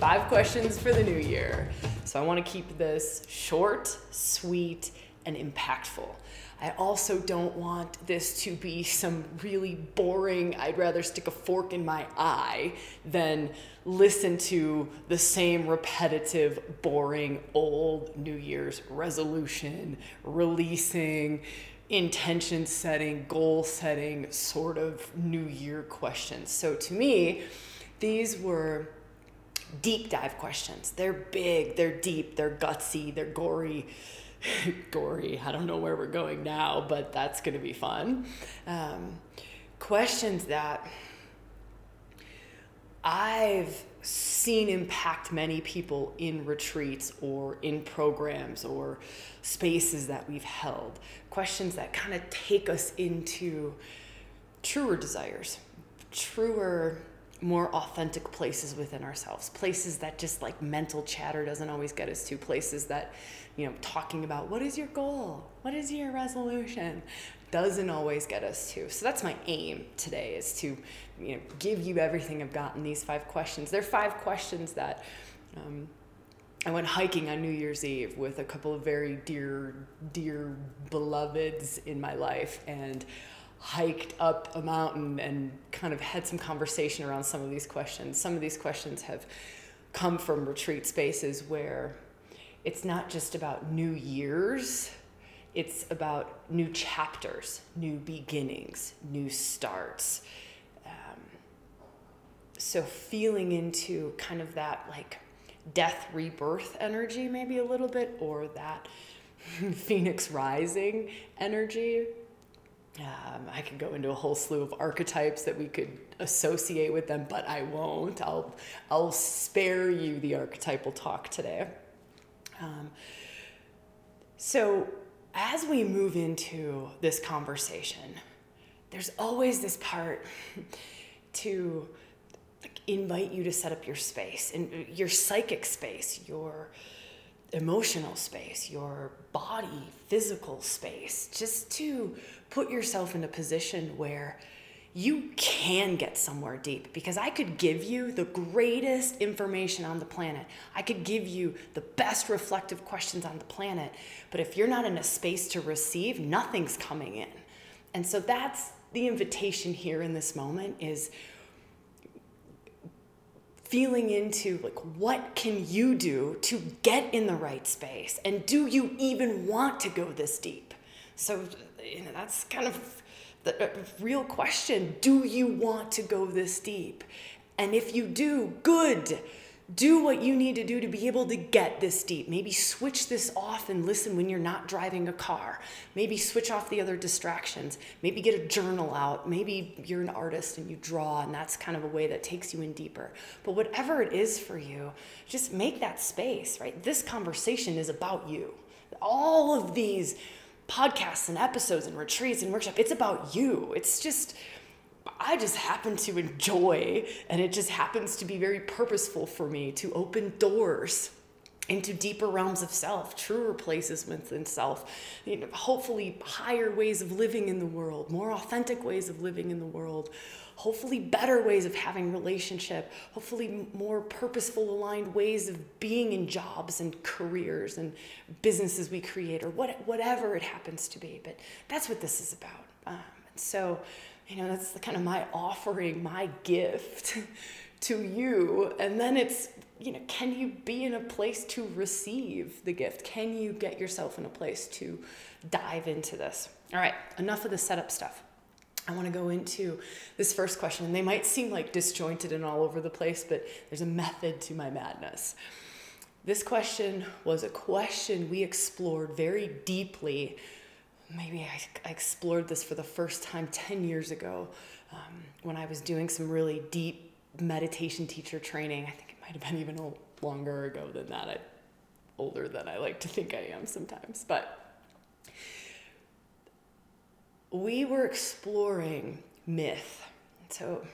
Five questions for the new year. So I want to keep this short, sweet, and impactful. I also don't want this to be some really boring, I'd rather stick a fork in my eye than listen to the same repetitive, boring, old New Year's resolution, releasing, intention setting, goal setting sort of New Year questions. So to me, these were deep dive questions. They're big, they're deep, they're gutsy, they're gory gory. I don't know where we're going now, but that's going to be fun. Um, questions that I've seen impact many people in retreats or in programs or spaces that we've held. Questions that kind of take us into truer desires, truer more authentic places within ourselves. Places that just like mental chatter doesn't always get us to. Places that you know talking about what is your goal? What is your resolution? doesn't always get us to. So that's my aim today is to you know give you everything i've gotten these five questions. They're five questions that um, I went hiking on New Year's Eve with a couple of very dear, dear beloveds in my life, and hiked up a mountain and kind of had some conversation around some of these questions. Some of these questions have come from retreat spaces where it's not just about new years, it's about new chapters, new beginnings, new starts. Um, so feeling into kind of that like death rebirth energy, maybe a little bit, or that phoenix rising energy um, I could go into a whole slew of archetypes that we could associate with them, but I won't. I'll, I'll spare you the archetypal talk today. Um, so, as we move into this conversation, there's always this part to invite you to set up your space and your psychic space, your emotional space, your body, physical space, just to put yourself in a position where you can get somewhere deep because I could give you the greatest information on the planet. I could give you the best reflective questions on the planet. But if you're not in a space to receive, nothing's coming in. And so that's the invitation here in this moment is feeling into like what can you do to get in the right space and do you even want to go this deep so you know, that's kind of the uh, real question. Do you want to go this deep? And if you do, good. Do what you need to do to be able to get this deep. Maybe switch this off and listen when you're not driving a car. Maybe switch off the other distractions. Maybe get a journal out. Maybe you're an artist and you draw, and that's kind of a way that takes you in deeper. But whatever it is for you, just make that space, right? This conversation is about you. All of these podcasts and episodes and retreats and workshop. It's about you. It's just I just happen to enjoy and it just happens to be very purposeful for me to open doors into deeper realms of self, truer places within self, you know, hopefully higher ways of living in the world, more authentic ways of living in the world, hopefully better ways of having relationship, hopefully more purposeful aligned ways of being in jobs and careers and businesses we create or what, whatever it happens to be. But that's what this is about. Um, so, you know, that's kind of my offering, my gift to you. And then it's, you know, can you be in a place to receive the gift? Can you get yourself in a place to dive into this? All right, enough of the setup stuff. I want to go into this first question, and they might seem like disjointed and all over the place, but there's a method to my madness. This question was a question we explored very deeply. Maybe I, I explored this for the first time 10 years ago um, when I was doing some really deep meditation teacher training. I think it might have been even longer ago than that. I, older than I like to think I am sometimes. But we were exploring myth. So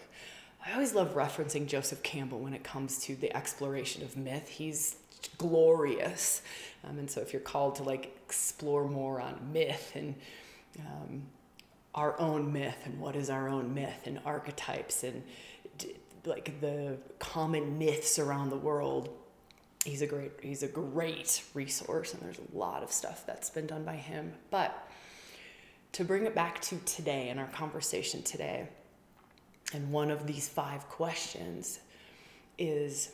I always love referencing Joseph Campbell when it comes to the exploration of myth. He's glorious. Um, and so if you're called to like explore more on myth and um, our own myth and what is our own myth and archetypes and like the common myths around the world. He's a great he's a great resource and there's a lot of stuff that's been done by him. But to bring it back to today in our conversation today and one of these five questions is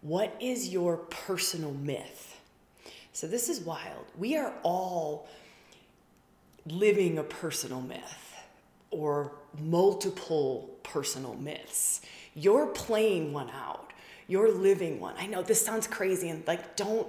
what is your personal myth so this is wild. We are all living a personal myth or multiple personal myths. You're playing one out. You're living one. I know this sounds crazy and like don't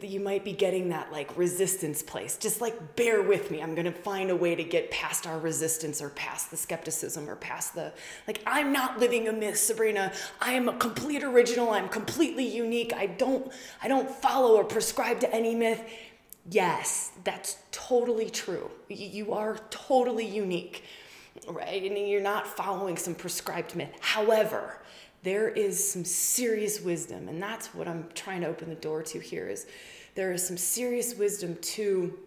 you might be getting that like resistance place. Just like bear with me. I'm going to find a way to get past our resistance or past the skepticism or past the like I'm not living a myth, Sabrina. I am a complete original. I'm completely unique. I don't I don't follow or prescribe to any myth. Yes, that's totally true. You are totally unique. Right? And you're not following some prescribed myth. However, there is some serious wisdom and that's what i'm trying to open the door to here is there is some serious wisdom to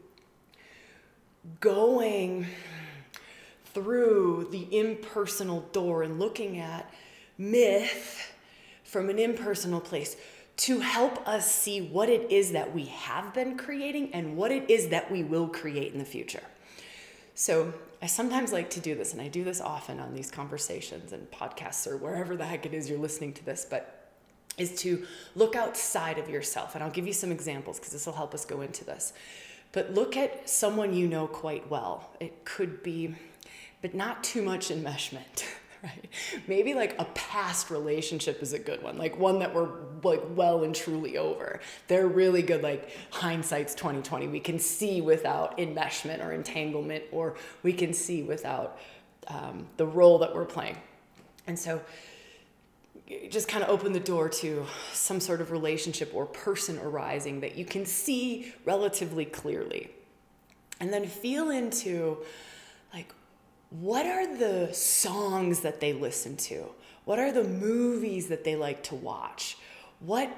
going through the impersonal door and looking at myth from an impersonal place to help us see what it is that we have been creating and what it is that we will create in the future. So I sometimes like to do this, and I do this often on these conversations and podcasts or wherever the heck it is you're listening to this, but is to look outside of yourself. And I'll give you some examples because this will help us go into this. But look at someone you know quite well. It could be, but not too much enmeshment. right? Maybe like a past relationship is a good one, like one that we're like well and truly over. They're really good, like hindsight's 2020. We can see without enmeshment or entanglement, or we can see without um, the role that we're playing. And so just kind of open the door to some sort of relationship or person arising that you can see relatively clearly. And then feel into what are the songs that they listen to? What are the movies that they like to watch? What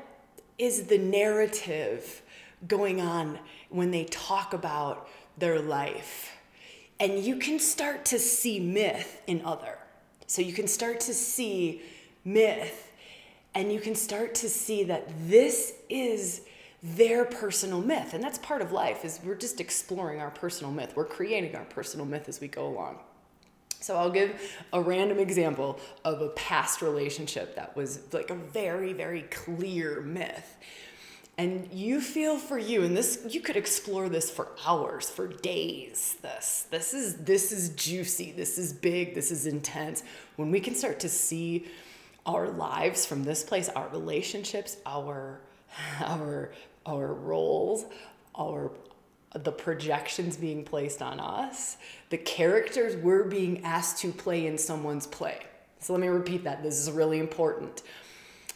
is the narrative going on when they talk about their life? And you can start to see myth in other. So you can start to see myth and you can start to see that this is their personal myth and that's part of life is we're just exploring our personal myth we're creating our personal myth as we go along so I'll give a random example of a past relationship that was like a very, very clear myth. And you feel for you, and this you could explore this for hours, for days. This this is this is juicy, this is big, this is intense. When we can start to see our lives from this place, our relationships, our our our roles, our the projections being placed on us, the characters we're being asked to play in someone's play. So let me repeat that. This is really important.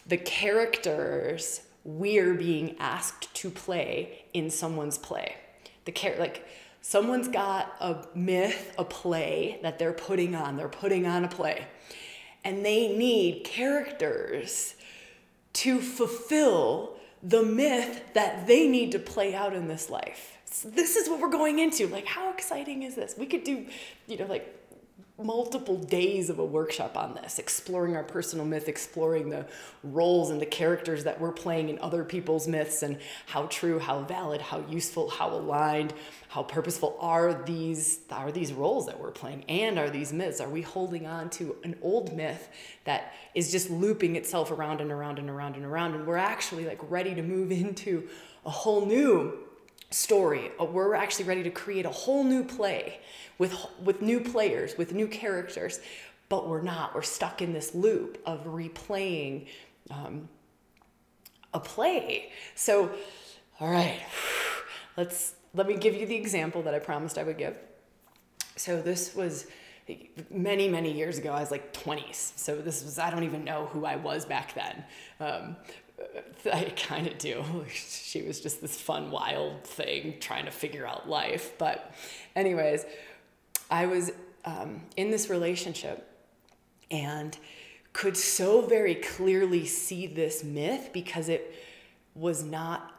The characters we're being asked to play in someone's play. The char- like someone's got a myth, a play that they're putting on. They're putting on a play. And they need characters to fulfill the myth that they need to play out in this life this is what we're going into. Like, how exciting is this? We could do, you know, like multiple days of a workshop on this, exploring our personal myth, exploring the roles and the characters that we're playing in other people's myths, and how true, how valid, how useful, how aligned, how purposeful are these are these roles that we're playing, and are these myths? Are we holding on to an old myth that is just looping itself around and around and around and around, and we're actually like ready to move into a whole new story. Uh, we're actually ready to create a whole new play with, with new players, with new characters, but we're not. We're stuck in this loop of replaying um, a play. So, all right, let's let me give you the example that I promised I would give. So this was many many years ago i was like 20s so this was i don't even know who i was back then um, I kind of do. She was just this fun, wild thing trying to figure out life. But, anyways, I was um, in this relationship and could so very clearly see this myth because it was not,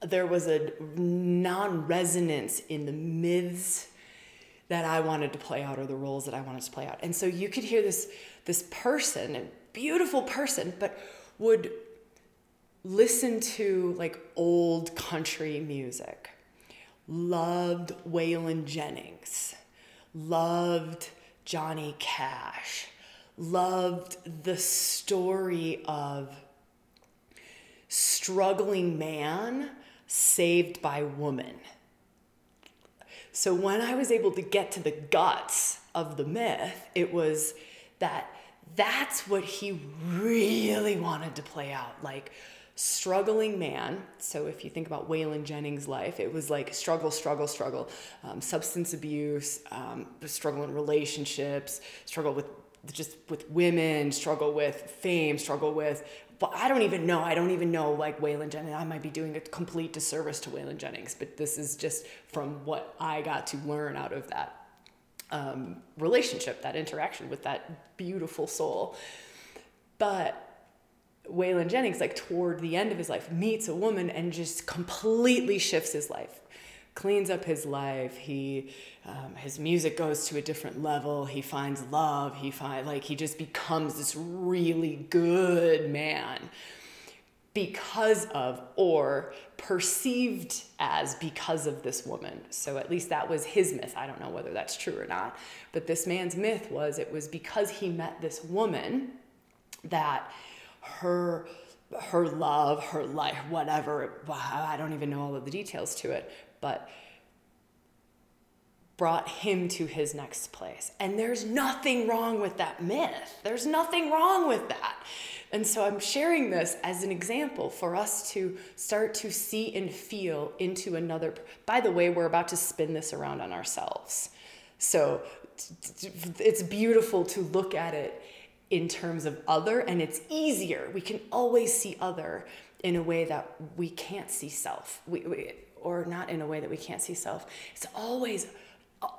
there was a non resonance in the myths that I wanted to play out or the roles that I wanted to play out. And so you could hear this this person, a beautiful person, but would listen to like old country music. Loved Waylon Jennings. Loved Johnny Cash. Loved the story of struggling man saved by woman. So when I was able to get to the guts of the myth, it was that that's what he really wanted to play out. Like, struggling man. So if you think about Waylon Jennings' life, it was like struggle, struggle, struggle, um, substance abuse, um, struggle in relationships, struggle with just with women, struggle with fame, struggle with. But I don't even know. I don't even know like Waylon Jennings. I might be doing a complete disservice to Waylon Jennings, but this is just from what I got to learn out of that um, relationship, that interaction with that beautiful soul. But Waylon Jennings, like toward the end of his life, meets a woman and just completely shifts his life, cleans up his life. He, um, his music goes to a different level. He finds love. He find like he just becomes this really good man because of or perceived as because of this woman. So at least that was his myth. I don't know whether that's true or not, but this man's myth was it was because he met this woman that her her love, her life, whatever. I don't even know all of the details to it, but brought him to his next place. And there's nothing wrong with that myth. There's nothing wrong with that. And so I'm sharing this as an example for us to start to see and feel into another. By the way, we're about to spin this around on ourselves. So it's beautiful to look at it in terms of other, and it's easier. We can always see other in a way that we can't see self, we, we, or not in a way that we can't see self. It's always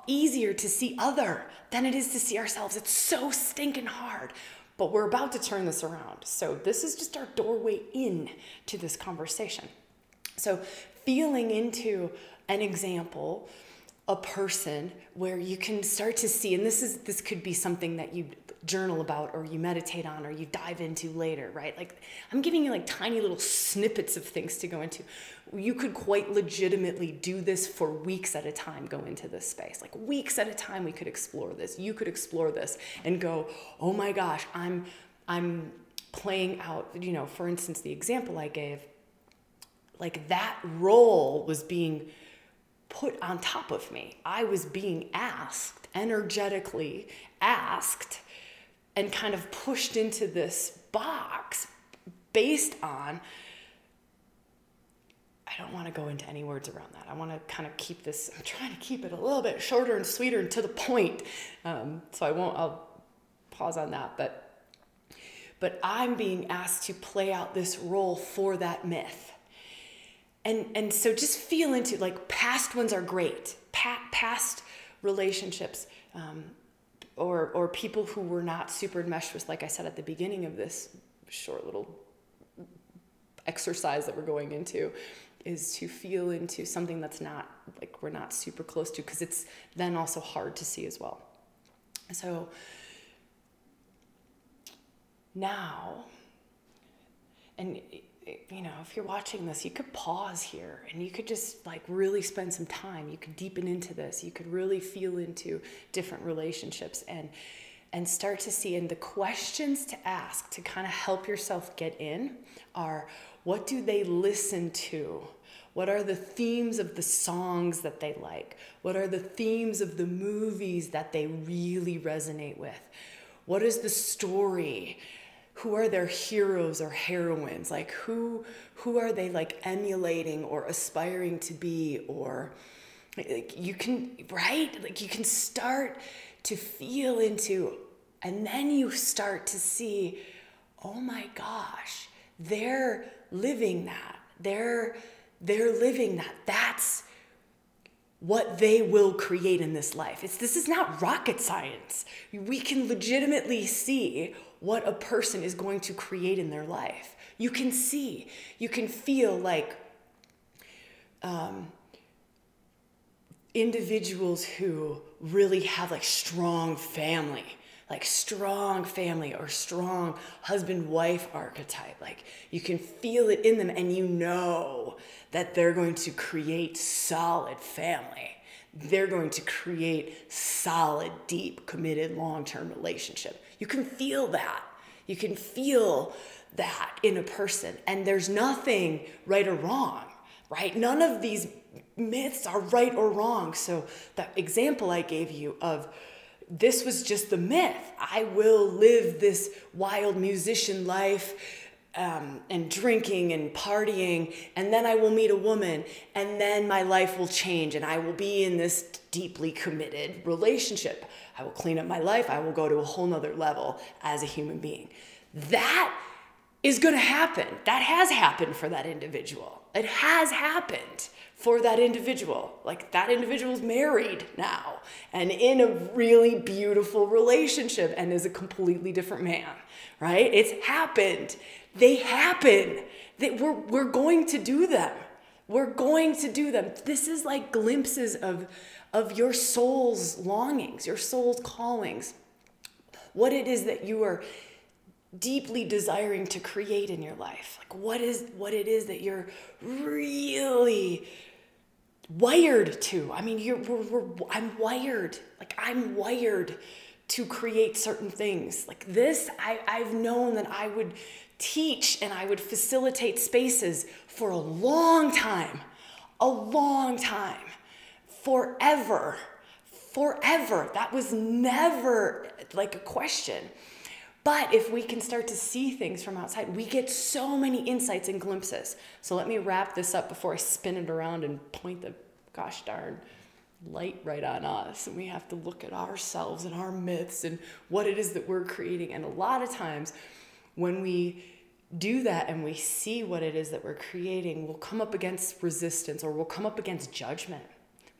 easier to see other than it is to see ourselves. It's so stinking hard. But we're about to turn this around. So this is just our doorway in to this conversation. So feeling into an example, a person where you can start to see and this is this could be something that you journal about or you meditate on or you dive into later, right? Like I'm giving you like tiny little snippets of things to go into. You could quite legitimately do this for weeks at a time, go into this space. Like weeks at a time we could explore this. You could explore this and go, "Oh my gosh, I'm I'm playing out, you know, for instance, the example I gave, like that role was being put on top of me. I was being asked, energetically asked and kind of pushed into this box based on I don't want to go into any words around that. I want to kind of keep this. I'm trying to keep it a little bit shorter and sweeter and to the point. Um, so I won't. I'll pause on that. But but I'm being asked to play out this role for that myth. And and so just feel into like past ones are great. Pa- past relationships. Um, or or people who were not super enmeshed with like i said at the beginning of this short little exercise that we're going into is to feel into something that's not like we're not super close to because it's then also hard to see as well. So now and you know, if you're watching this, you could pause here and you could just like really spend some time. You could deepen into this. You could really feel into different relationships and and start to see and the questions to ask to kind of help yourself get in are what do they listen to? What are the themes of the songs that they like? What are the themes of the movies that they really resonate with? What is the story? Who are their heroes or heroines? Like who who are they like emulating or aspiring to be? Or like you can right? Like you can start to feel into and then you start to see oh my gosh they're living that. They're they're living that. That's what they will create in this life. It's this is not rocket science. We can legitimately see what a person is going to create in their life. You can see, you can feel like um, individuals who really have like strong family like strong family or strong husband wife archetype. Like you can feel it in them and you know that they're going to create solid family. They're going to create solid, deep, committed, long term relationship. You can feel that. You can feel that in a person. And there's nothing right or wrong, right? None of these myths are right or wrong. So, that example I gave you of this was just the myth. I will live this wild musician life um, and drinking and partying, and then I will meet a woman, and then my life will change, and I will be in this deeply committed relationship. I will clean up my life. I will go to a whole nother level as a human being. That is going to happen. That has happened for that individual. It has happened for that individual. Like that individual's married now and in a really beautiful relationship and is a completely different man, right? It's happened. They happen. That we're we're going to do them. We're going to do them. This is like glimpses of of your soul's longings, your soul's callings. What it is that you are deeply desiring to create in your life like what is what it is that you're really wired to i mean you're we're, we're, i'm wired like i'm wired to create certain things like this I, i've known that i would teach and i would facilitate spaces for a long time a long time forever forever that was never like a question but if we can start to see things from outside, we get so many insights and glimpses. So let me wrap this up before I spin it around and point the gosh darn light right on us. And we have to look at ourselves and our myths and what it is that we're creating. And a lot of times when we do that and we see what it is that we're creating, we'll come up against resistance or we'll come up against judgment.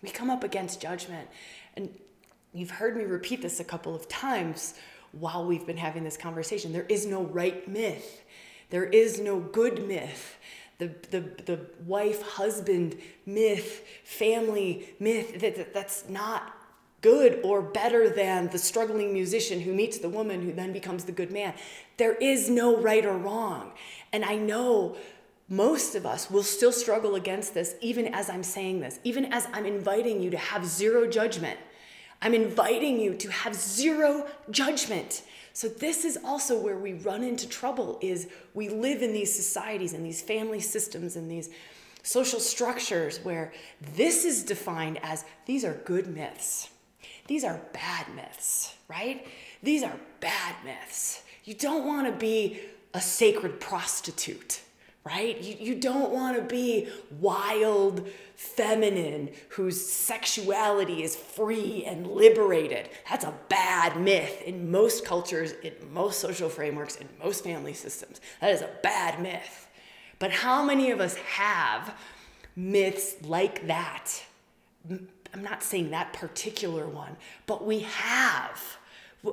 We come up against judgment. And you've heard me repeat this a couple of times while we've been having this conversation. There is no right myth, there is no good myth. The, the, the wife husband myth, family myth, that, that, that's not good or better than the struggling musician who meets the woman who then becomes the good man. There is no right or wrong. And I know most of us will still struggle against this, even as I'm saying this, even as I'm inviting you to have zero judgment I'm inviting you to have zero judgment. So this is also where we run into trouble is we live in these societies and these family systems and these social structures where this is defined as these are good myths. These are bad myths, right? These are bad myths. You don't want to be a sacred prostitute right? You, you don't want to be wild, feminine, whose sexuality is free and liberated. That's a bad myth in most cultures, in most social frameworks, in most family systems. That is a bad myth. But how many of us have myths like that? I'm not saying that particular one, but we have.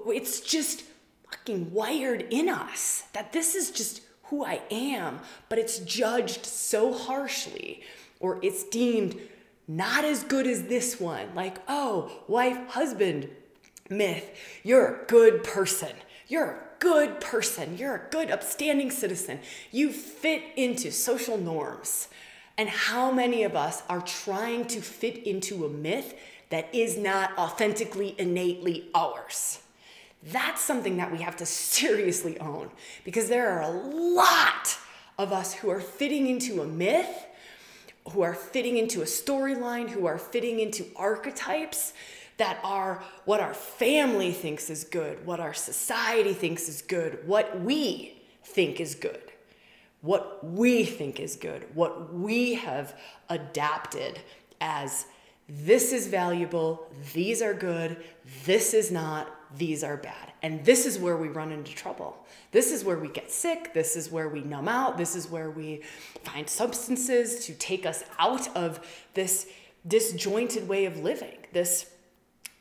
It's just fucking wired in us that this is just who I am, but it's judged so harshly or it's deemed not as good as this one. Like, oh, wife, husband myth, you're a good person. You're a good person. You're a good, upstanding citizen. You fit into social norms. And how many of us are trying to fit into a myth that is not authentically, innately ours? That's something that we have to seriously own because there are a lot of us who are fitting into a myth, who are fitting into a storyline, who are fitting into archetypes that are what our family thinks is good, what our society thinks is good, what we think is good, what we think is good, what we have adapted as this is valuable, these are good, this is not, these are bad. And this is where we run into trouble. This is where we get sick. This is where we numb out. This is where we find substances to take us out of this disjointed way of living, this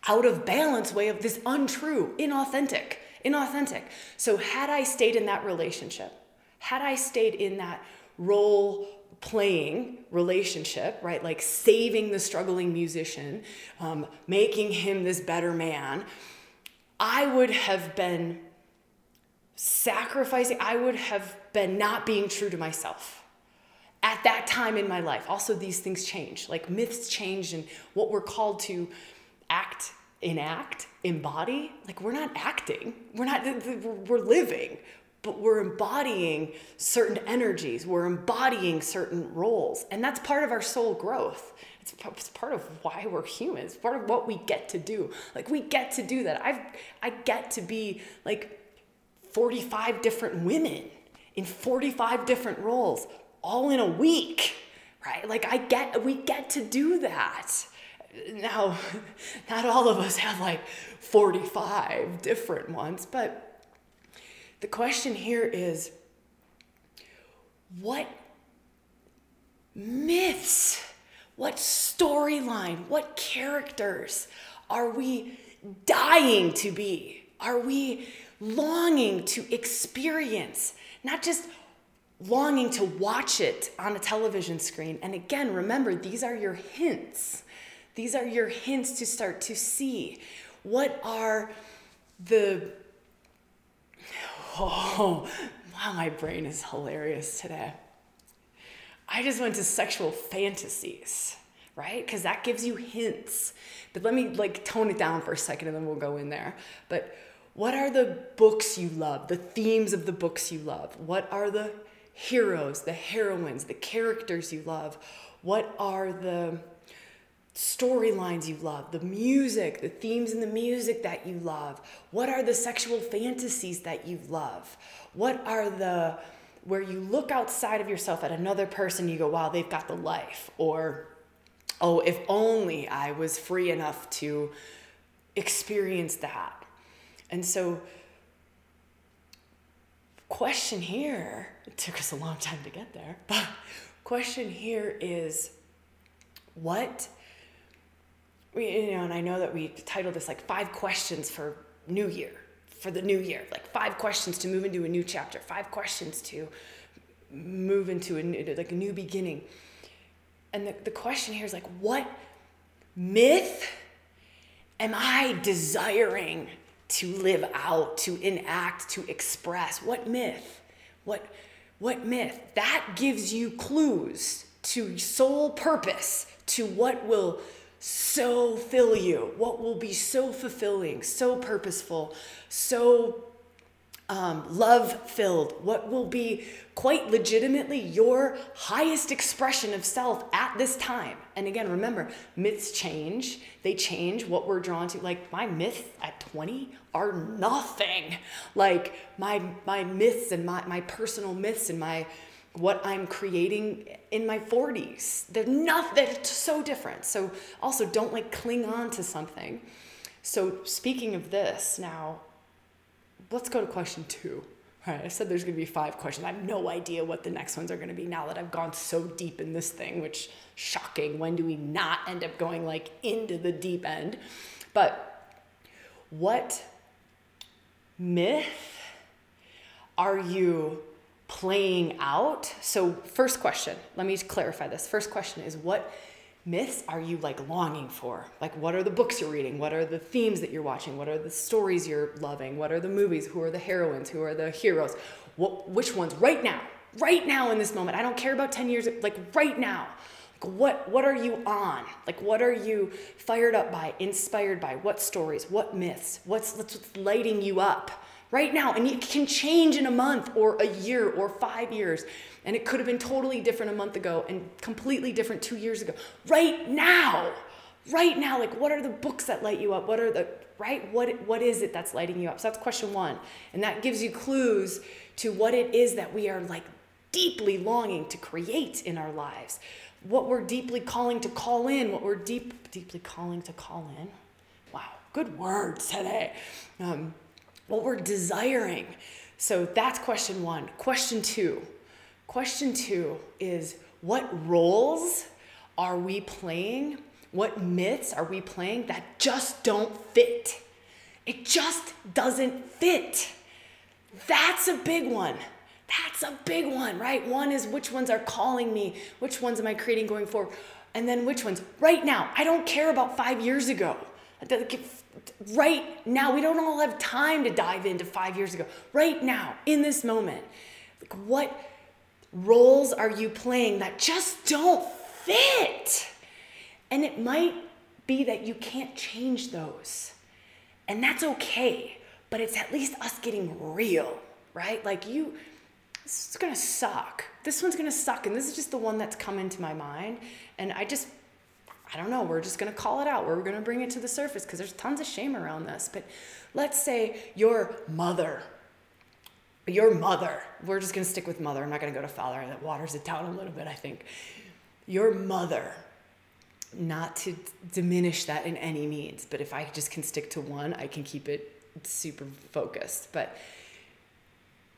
out of balance way of this untrue, inauthentic, inauthentic. So, had I stayed in that relationship, had I stayed in that role playing relationship, right? Like saving the struggling musician, um, making him this better man, I would have been sacrificing, I would have been not being true to myself at that time in my life. Also, these things change. Like myths change, and what we're called to act, enact, embody. Like we're not acting. We're not. We're living but we're embodying certain energies, we're embodying certain roles. And that's part of our soul growth. It's, it's part of why we're humans, part of what we get to do. Like we get to do that. I've I get to be like 45 different women in 45 different roles all in a week. Right? Like I get we get to do that. Now, not all of us have like 45 different ones, but the question here is what myths, what storyline, what characters are we dying to be? Are we longing to experience? Not just longing to watch it on a television screen. And again, remember, these are your hints. These are your hints to start to see what are the Oh, wow, my brain is hilarious today. I just went to sexual fantasies, right? Because that gives you hints. But let me like tone it down for a second and then we'll go in there. But what are the books you love, the themes of the books you love? What are the heroes, the heroines, the characters you love? What are the storylines you love, the music, the themes in the music that you love. What are the sexual fantasies that you love? What are the where you look outside of yourself at another person, you go, wow, they've got the life. Or, oh, if only I was free enough to experience that. And so, question here, it took us a long time to get there, but question here is what we, you know, and I know that we titled this like five questions for New Year, for the new year, like five questions to move into a new chapter, five questions to move into a new, like a new beginning. And the, the question here is like, what myth am I desiring to live out, to enact, to express? What myth? What, what myth? That gives you clues to soul purpose, to what will so fill you, what will be so fulfilling, so purposeful, so um, love filled, what will be quite legitimately your highest expression of self at this time. And again, remember, myths change, they change what we're drawn to. Like my myths at 20 are nothing. Like my my myths and my, my personal myths and my what I'm creating in my 40s. They're not they're so different. So also don't like cling on to something. So speaking of this, now let's go to question 2. All right, I said there's going to be five questions. I have no idea what the next ones are going to be now that I've gone so deep in this thing, which shocking. When do we not end up going like into the deep end? But what myth are you playing out. So, first question, let me clarify this. First question is what myths are you like longing for? Like, what are the books you're reading? What are the themes that you're watching? What are the stories you're loving? What are the movies? Who are the heroines? Who are the heroes? What, which ones right now? Right now in this moment. I don't care about 10 years, like right now. Like what, what are you on? Like, what are you fired up by, inspired by? What stories? What myths? What's, what's lighting you up? Right now. And it can change in a month or a year or five years. And it could have been totally different a month ago and completely different two years ago. Right now, right now, like what are the books that light you up? What are the, right? What, what is it that's lighting you up? So that's question one. And that gives you clues to what it is that we are like deeply longing to create in our lives. What we're deeply calling to call in, what we're deep, deeply calling to call in. Wow, good words today. Um, what we're desiring. So that's question one. Question two. Question two is what roles are we playing? What myths are we playing that just don't fit? It just doesn't fit. That's a big one. That's a big one, right? One is which ones are calling me? Which ones am I creating going forward? And then which ones? Right now. I don't care about five years ago. Right now. We don't all have time to dive into five years ago. Right now, in this moment. Like what roles are you playing that just don't fit? And it might be that you can't change those. And that's okay. But it's at least us getting real, right? Like you this is gonna suck. This one's gonna suck, and this is just the one that's come into my mind. And I just, I don't know, we're just gonna call it out. We're gonna bring it to the surface because there's tons of shame around this. But let's say your mother, your mother, we're just gonna stick with mother. I'm not gonna go to father, that waters it down a little bit, I think. Your mother, not to diminish that in any means, but if I just can stick to one, I can keep it super focused. But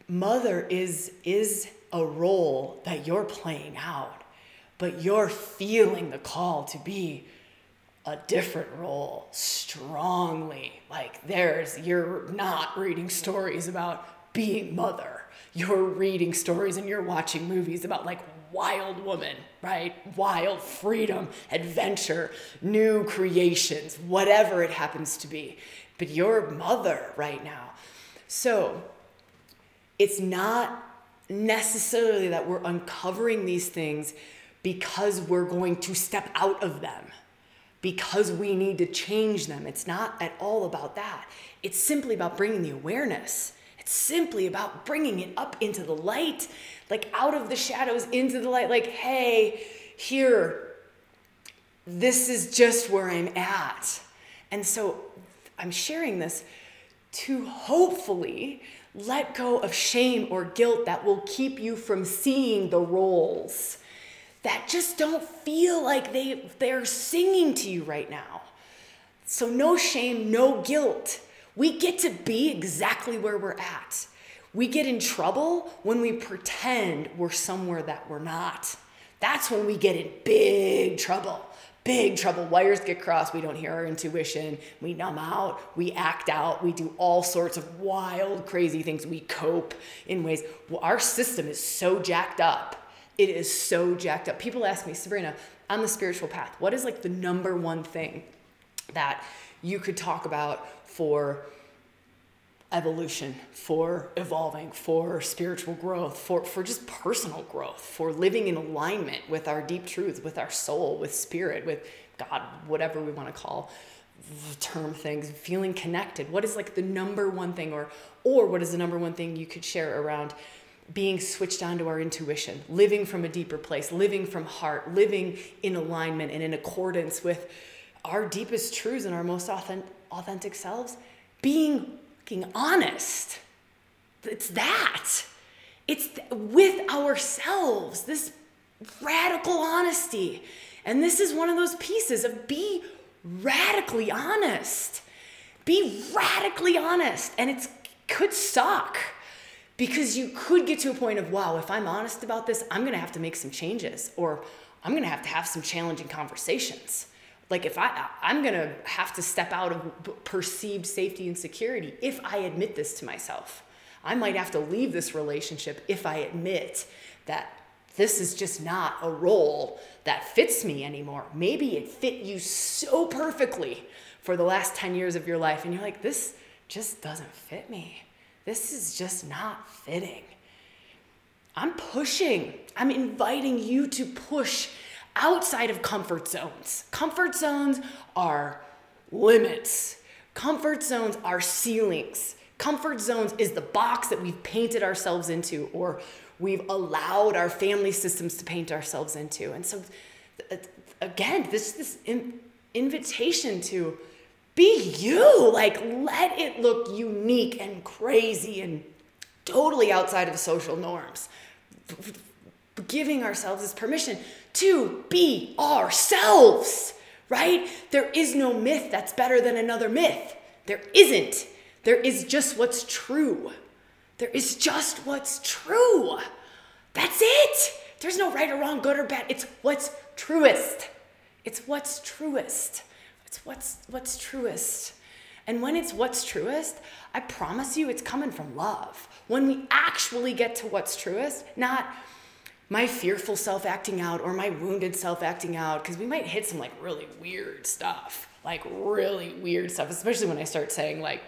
mother is is a role that you're playing out but you're feeling the call to be a different role strongly. Like there's you're not reading stories about being mother. You're reading stories and you're watching movies about like wild woman right? Wild freedom adventure new creations whatever it happens to be. But you're mother right now. So it's not necessarily that we're uncovering these things because we're going to step out of them, because we need to change them. It's not at all about that. It's simply about bringing the awareness. It's simply about bringing it up into the light, like out of the shadows into the light, like, hey, here, this is just where I'm at. And so I'm sharing this to hopefully let go of shame or guilt that will keep you from seeing the roles that just don't feel like they, they're singing to you right now. So, no shame, no guilt. We get to be exactly where we're at. We get in trouble when we pretend we're somewhere that we're not. That's when we get in big trouble big trouble. Wires get crossed. We don't hear our intuition. We numb out. We act out. We do all sorts of wild, crazy things. We cope in ways. Well, our system is so jacked up. It is so jacked up. People ask me, Sabrina, on the spiritual path, what is like the number one thing that you could talk about for evolution, for evolving, for spiritual growth, for, for just personal growth, for living in alignment with our deep truth, with our soul, with spirit, with God, whatever we want to call term things, feeling connected. What is like the number one thing or or what is the number one thing you could share around being switched on to our intuition, living from a deeper place, living from heart, living in alignment and in accordance with our deepest truths and our most authentic, selves, being fucking honest. It's that. It's with ourselves, this radical honesty. And this is one of those pieces of be radically honest. Be radically honest. And it could suck because you could get to a point of, wow, if I'm honest about this, I'm going to have to make some changes or I'm going to have to have some challenging conversations. Like if i i'm going to have to step out of perceived safety and security if i admit this to myself. I might have to leave this relationship if i admit that this is just not a role that fits me anymore. Maybe it fit you so perfectly for the last 10 years of your life and you're like this just doesn't fit me this is just not fitting i'm pushing i'm inviting you to push outside of comfort zones. Comfort zones are limits, comfort zones are ceilings. Comfort zones is the box that we've painted ourselves into or we've allowed our family systems to paint ourselves into. And so, again, this this invitation to be you, like let it look unique and crazy and totally outside of social norms. Giving ourselves this permission to be ourselves, right? There is no myth that's better than another myth. There isn't. There is just what's true. There is just what's true. That's it. There's no right or wrong, good or bad. It's what's truest. It's what's truest. It's what's what's truest. And when it's what's truest, I promise you it's coming from love. When we actually get to what's truest, not my fearful self acting out or my wounded self acting out, because we might hit some like really weird stuff, like really weird stuff, especially when I start saying like,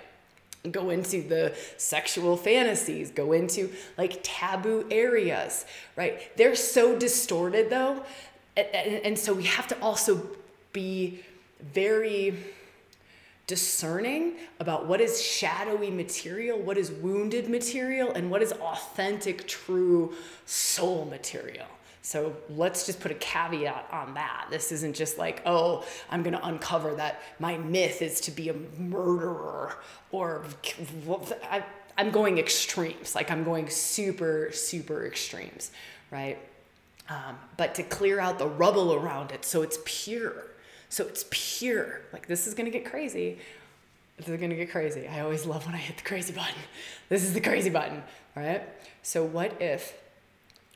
go into the sexual fantasies, go into like taboo areas, right? They're so distorted though. And, and, so we have to also be very discerning about what is shadowy material, what is wounded material, and what is authentic, true soul material. So let's just put a caveat on that. This isn't just like, oh, I'm going to uncover that my myth is to be a murderer or I, am going extremes. Like I'm going super, super extremes, right? Um, but to clear out the rubble around it so it's pure so it's pure. Like this is gonna get crazy. This is gonna get crazy. I always love when I hit the crazy button. This is the crazy button, right? So what if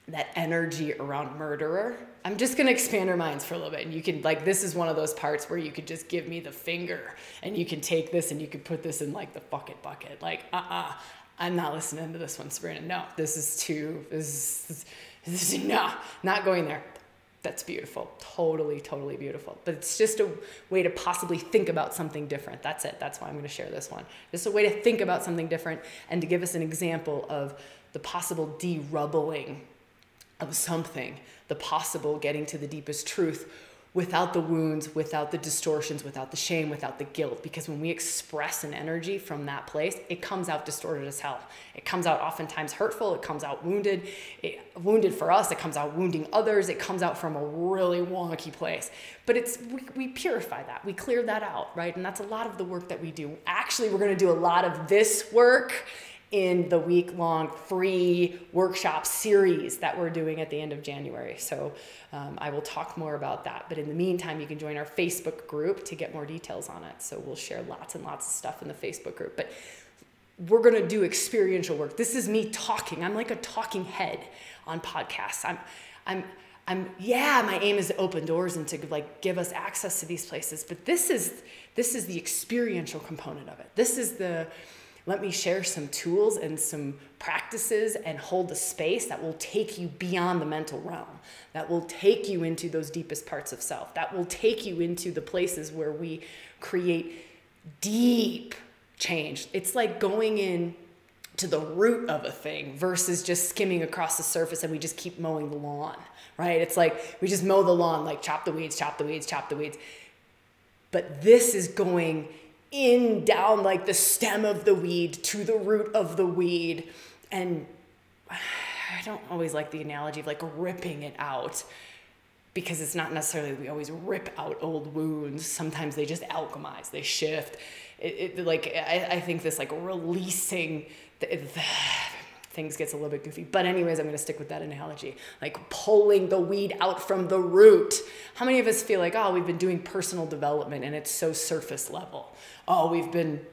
that energy around murderer? I'm just gonna expand our minds for a little bit, and you can like this is one of those parts where you could just give me the finger, and you can take this and you could put this in like the bucket bucket. Like uh uh-uh, uh, I'm not listening to this one, Sabrina. No, this is too. This is, this is no, not going there that's beautiful. Totally, totally beautiful. But it's just a way to possibly think about something different. That's it. That's why I'm going to share this one. Just a way to think about something different and to give us an example of the possible derubbling of something, the possible getting to the deepest truth without the wounds, without the distortions, without the shame, without the guilt. Because when we express an energy from that place, it comes out distorted as hell. It comes out oftentimes hurtful, it comes out wounded. It, wounded for us, it comes out wounding others, it comes out from a really wonky place. But it's we, we purify that, we clear that out, right? And that's a lot of the work that we do. Actually, we're gonna do a lot of this work in the week long free workshop series that we're doing at the end of January. So um, I will talk more about that. But in the meantime, you can join our Facebook group to get more details on it. So we'll share lots and lots of stuff in the Facebook group. But we're going to do experiential work. This is me talking. I'm like a talking head on podcasts. I'm, I'm, I'm, yeah, my aim is to open doors and to like give us access to these places. But this is, this is the experiential component of it. This is the, let me share some tools and some practices and hold the space that will take you beyond the mental realm, that will take you into those deepest parts of self, that will take you into the places where we create deep change. It's like going in to the root of a thing versus just skimming across the surface and we just keep mowing the lawn, right? It's like we just mow the lawn, like chop the weeds, chop the weeds, chop the weeds. But this is going in down like the stem of the weed to the root of the weed. And I don't always like the analogy of like ripping it out because it's not necessarily we always rip out old wounds. Sometimes they just alchemize, they shift. It, it like I, I think this like releasing the, the things gets a little bit goofy. But anyways, I'm going to stick with that analogy. Like pulling the weed out from the root. How many of us feel like, "Oh, we've been doing personal development and it's so surface level." Oh, we've been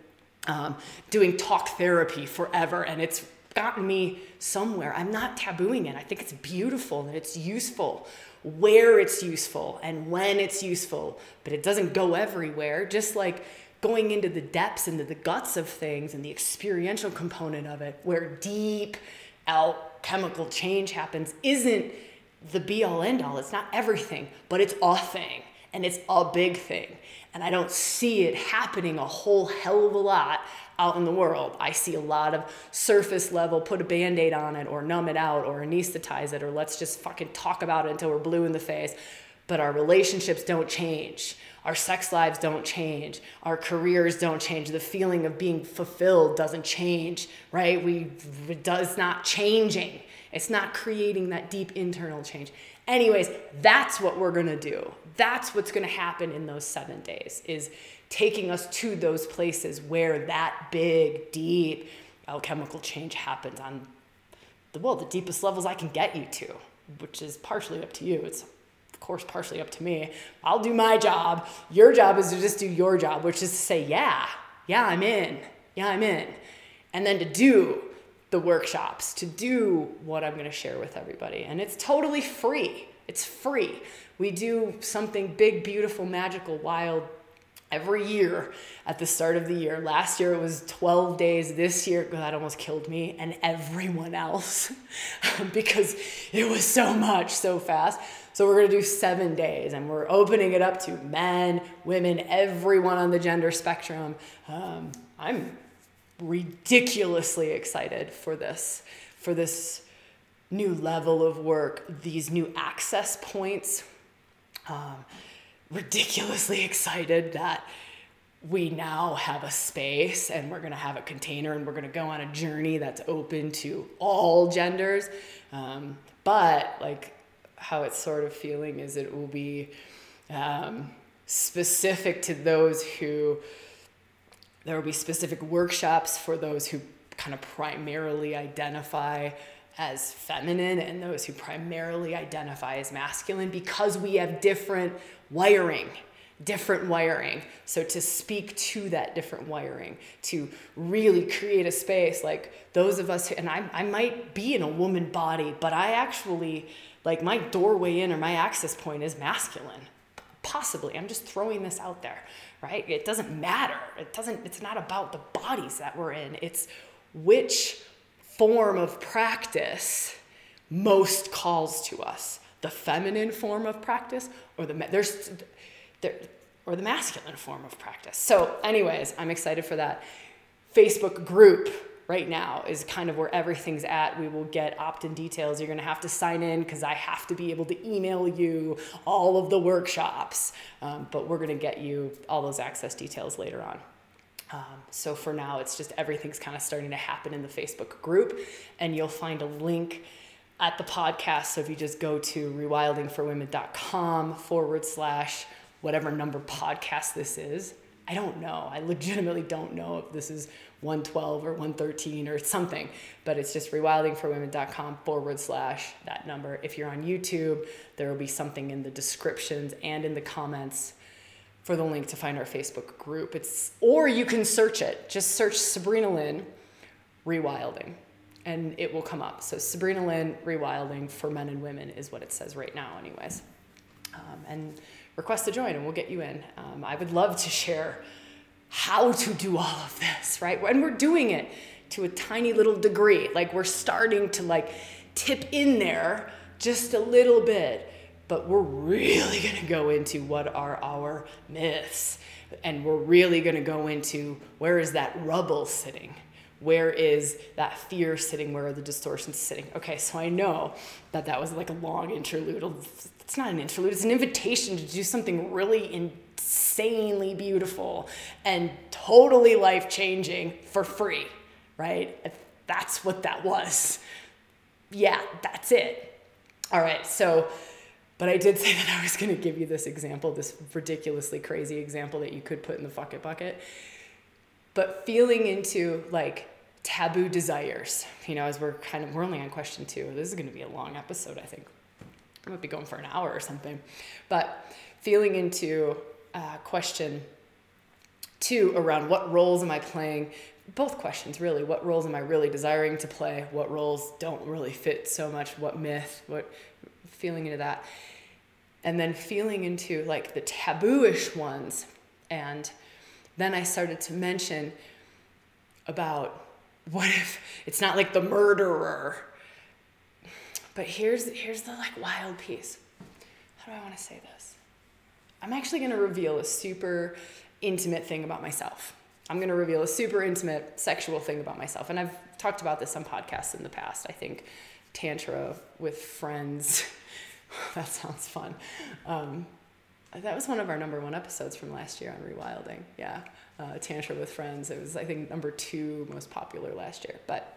um, doing talk therapy forever and it's gotten me somewhere. I'm not tabooing it. I think it's beautiful and it's useful where it's useful and when it's useful, but it doesn't go everywhere. Just like going into the depths, into the guts of things and the experiential component of it, where deep alchemical change happens, isn't the be all end all. It's not everything, but it's a thing and it's a big thing. And I don't see it happening a whole hell of a lot out in the world. I see a lot of surface level, put a band aid on it, or numb it out, or anesthetize it, or let's just fucking talk about it until we're blue in the face. But our relationships don't change. Our sex lives don't change. Our careers don't change. The feeling of being fulfilled doesn't change, right? We it does not changing. It's not creating that deep internal change. Anyways, that's what we're going to do. That's what's going to happen in those 7 days is taking us to those places where that big deep alchemical change happens on the well, the deepest levels I can get you to, which is partially up to you. It's course, partially up to me. I'll do my job. Your job is to just do your job, which is to say, yeah, yeah, I'm in. Yeah, I'm in. And then to do the workshops, to do what I'm going to share with everybody. And it's totally free. It's free. We do something big, beautiful, magical, wild every year at the start of the year. Last year it was 12 days. This year, that almost killed me and everyone else because it was so much so fast. So we're going to do seven days and we're opening it up to men, women, everyone on the gender spectrum. Um, I'm ridiculously excited for this, for this new level of work, these new access points. Um, ridiculously excited that we now have a space and we're going to have a container and we're going to go on a journey that's open to all genders. Um, but like how it's sort of feeling is it will be um, specific to those who there will be specific workshops for those who kind of primarily identify as feminine and those who primarily identify as masculine because we have different wiring different wiring. So to speak to that different wiring, to really create a space like those of us, and I, I might be in a woman body, but I actually, like my doorway in or my access point is masculine. Possibly. I'm just throwing this out there, right? It doesn't matter. It doesn't, it's not about the bodies that we're in. It's which form of practice most calls to us the feminine form of practice or the there's there or the masculine form of practice. So anyways i'm excited for that. Facebook group right now is kind of where everything's at. We will get opt-in details. You're going to have to sign in because i have to be able to email you all of the workshops. Um, but we're going to get you all those access details later on. Um, so for now, it's just everything's kind of starting to happen in the Facebook group, and you'll find a link at the podcast. So if you just go to rewildingforwomen.com forward slash whatever number podcast this is, I don't know. I legitimately don't know if this is 112 or 113 or something, but it's just rewildingforwomen.com forward slash that number. If you're on YouTube, there will be something in the descriptions and in the comments for the link to find our Facebook group. It's or you can search it. Just search Sabrina Lynn rewilding and it will come up. So Sabrina Lynn rewilding for men and women is what it says right now anyways. Um, and request to join and we'll get you in. Um, I would love to share how to do all of this, right? When we're doing it to a tiny little degree, like we're starting to like tip in there just a little bit but we're really going to go into what are our myths. And we're really going to go into where is that rubble sitting? Where is that fear sitting? Where are the distortions sitting? Okay so i know that that was like a long interlude it's not an interlude it's an invitation to do something really insanely beautiful and totally life changing for free right that's what that was yeah that's it all right so but I did say that I was to give you this example, this ridiculously crazy example that you could put in the fuck it bucket. But feeling into like taboo desires, you know, as we're kind of, we're only on question two. This is to be a long episode, I think. I might be going for an hour or something. But feeling into uh, question two around what roles am I playing? Both questions, really. What roles am I really desiring to play? What roles don't really fit so much? What myth? What feeling into that and then feeling into like the tabooish ones and then i started to mention about what if it's not like the murderer but here's here's the like wild piece how do i want to say this i'm actually going to reveal a super intimate thing about myself i'm going to reveal a super intimate sexual thing about myself and i've talked about this on podcasts in the past i think tantra with friends that sounds fun. Um, that was one of our number one episodes from last year on rewilding. Yeah, uh, tantra with friends. It was I think number two most popular last year. But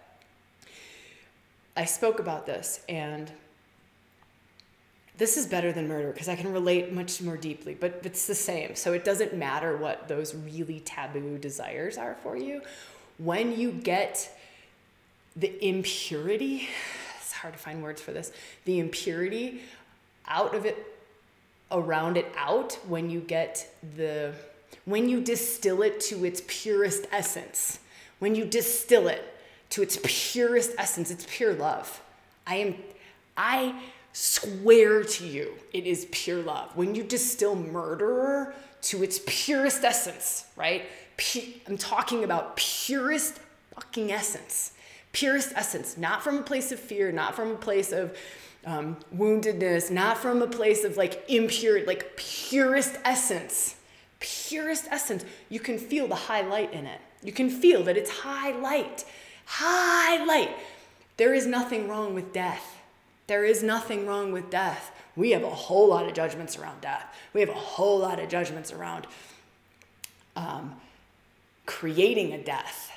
I spoke about this, and this is better than murder because I can relate much more deeply. But it's the same. So it doesn't matter what those really taboo desires are for you. When you get the impurity, it's hard to find words for this. The impurity out of it around it out when you get the when you distill it to its purest essence when you distill it to its purest essence it's pure love i am i swear to you it is pure love when you distill murderer to its purest essence, right? I'm talking about purest fucking essence. Purest essence, not from a place of fear, not from a place of um, woundedness, not from a place of like impure, like purest essence. Purest essence. You can feel the high light in it. You can feel that it's highlight. Highlight. There is nothing wrong with death. There is nothing wrong with death. We have a whole lot of judgments around death. We have a whole lot of judgments around um, creating a death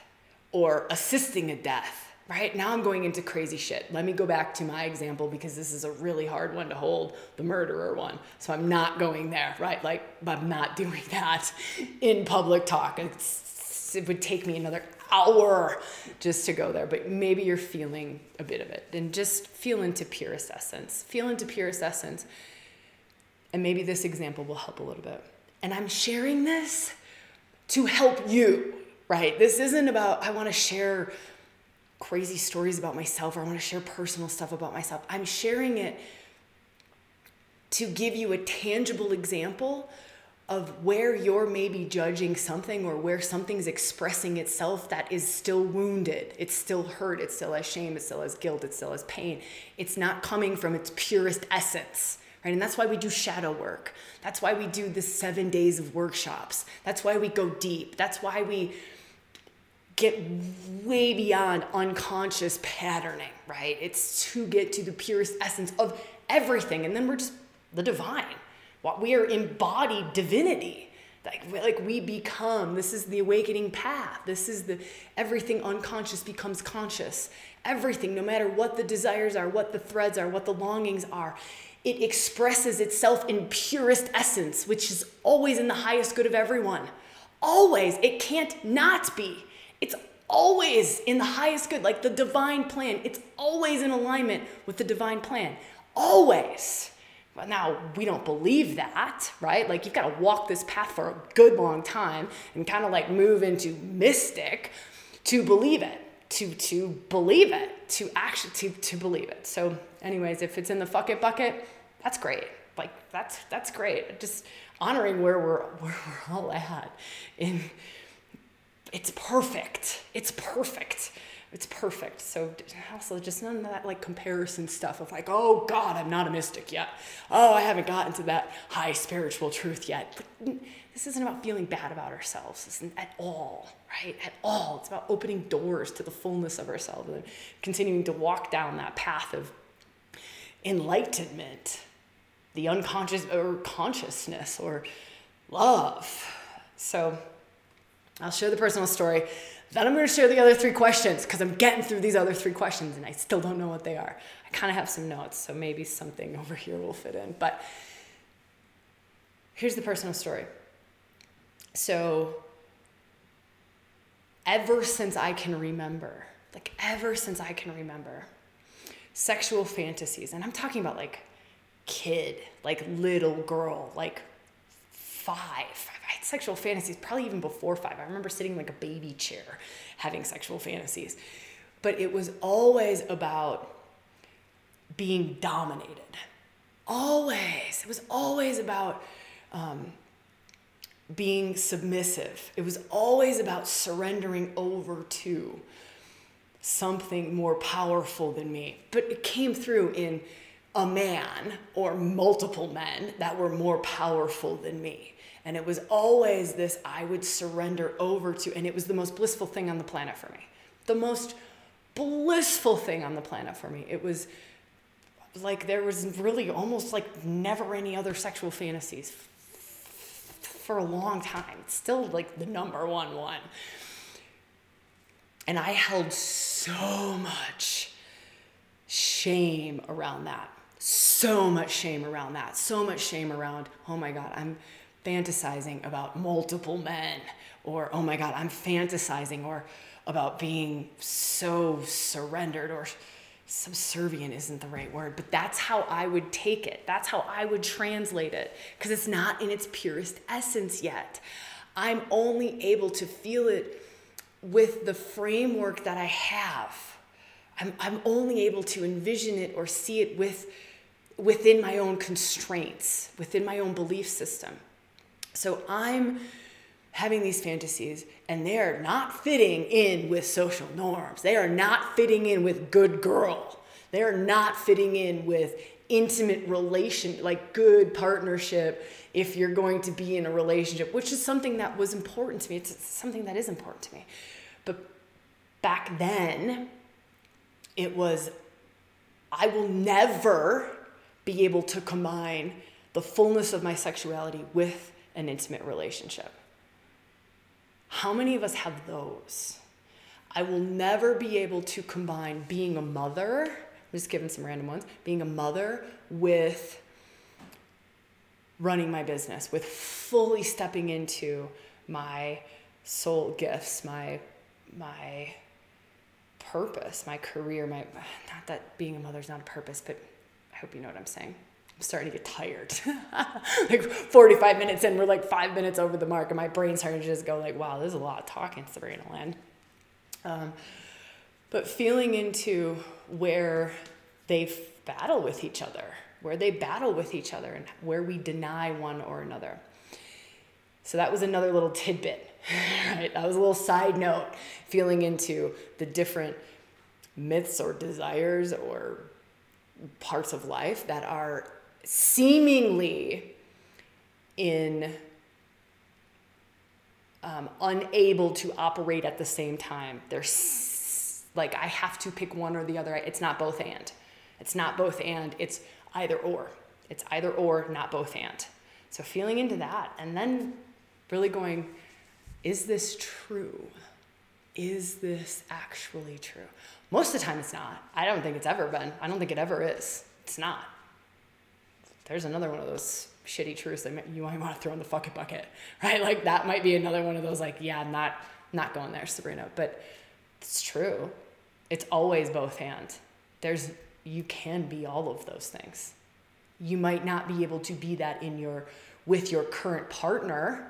or assisting a death right now i'm going into crazy shit let me go back to my example because this is a really hard one to hold the murderer one so i'm not going there right like i'm not doing that in public talk it's, it would take me another hour just to go there but maybe you're feeling a bit of it. And just feel into purest essence. Feel into purest essence. And maybe this example will help a little bit. And i'm sharing this to help you, right? This isn't about, I want to share crazy stories about myself or I want to share personal stuff about myself. I'm sharing it to give you a tangible example of where you're maybe judging something or where something's expressing itself that is still wounded. It's still hurt. It still has shame. It still has guilt. It still has pain. It's not coming from its purest essence right? And that's why we do shadow work. That's why we do the seven days of workshops. That's why we go deep. That's why we get way beyond unconscious patterning, right? It's to get to the purest essence of everything. And then we're just the divine. We are embodied divinity. Like, like we become, this is the awakening path. This is the everything unconscious becomes conscious. Everything, no matter what the desires are, what the threads are, what the longings are, it expresses itself in purest essence, which is always in the highest good of everyone. Always. It can't not be. It's always in the highest good, like the divine plan. It's always in alignment with the divine plan. Always. But now, we don't believe that, right? Like, you've got to walk this path for a good long time and kind of like move into mystic to believe it to to believe it, to actually to to believe it. So, anyways, if it's in the fuck it bucket, that's great. Like that's that's great. Just honoring where we're where we're all at. In it's perfect. It's perfect. It's perfect. So also just none of that like comparison stuff of like, oh God, I'm not a mystic yet. Oh, I haven't gotten to that high spiritual truth yet. This isn't about feeling bad about ourselves. This isn't at all, right? At all. It's about opening doors to the fullness of ourselves and continuing to walk down that path of enlightenment, the unconscious or consciousness or love. So I'll share the personal story. Then I'm going to share the other three questions because I'm getting through these other three questions and I still don't know what they are. I kind of have some notes, so maybe something over here will fit in. But here's the personal story. So, ever since I can remember, like ever since I can remember, sexual fantasies, and I'm talking about like kid, like little girl, like five. I had sexual fantasies probably even before five. I remember sitting in like a baby chair having sexual fantasies. But it was always about being dominated. Always. It was always about um, being submissive. It was always about surrendering over to something more powerful than me. But it came through in a man or multiple men that were more powerful than me. And it was always this I would surrender over to, and it was the most blissful thing on the planet for me. The most blissful thing on the planet for me. It was like there was really almost like never any other sexual fantasies for a long time. It's still like the number one one. And I held so much shame around that. So much shame around that. So much shame around, oh my God, I'm fantasizing about multiple men. Or, oh my God, I'm fantasizing or about being so surrendered or subservient isn't the right word, but that's how I would take it. That's how I would translate it because it's not in its purest essence yet. I'm only able to feel it with the framework that I have. I'm, I'm only able to envision it or see it with, within my own constraints, within my own belief system. So I'm having these fantasies and they are not fitting in with social norms. They are not fitting in with good girl. They are not fitting in with intimate relation, like good partnership if you're going to be in a relationship, which is something that was important to me. It's something that is important to me. But back then, it was, I will never be able to combine the fullness of my sexuality with an intimate relationship. How many of us have those? I will never be able to combine being a mother, I'm just giving some random ones, being a mother with running my business, with fully stepping into my soul gifts, my my purpose, my career, my not that being a mother is not a purpose, but I hope you know what I'm saying. I'm starting to get tired. like 45 minutes in, we're like five minutes over the mark, and my brain's starting to just go like, wow, there's a lot of talking, Sabrina Lynn. Um, but feeling into where they battle with each other, where they battle with each other, and where we deny one or another. So that was another little tidbit, right? That was a little side note, feeling into the different myths or desires or parts of life that are seemingly in um, unable to operate at the same time. They're s- like, I have to pick one or the other. It's not both and. It's not both and. It's either or. It's either or, not both and. So feeling into that and then really going, is this true? Is this actually true? Most of the time, it's not. I don't think it's ever been. I don't think it ever is. It's not there's another one of those shitty truths that you might want to throw in the fucking bucket, right? Like that might be another one of those like, yeah, not not going there, Sabrina. But it's true. It's always both and. There's you can be all of those things. You might not be able to be that in your with your current partner,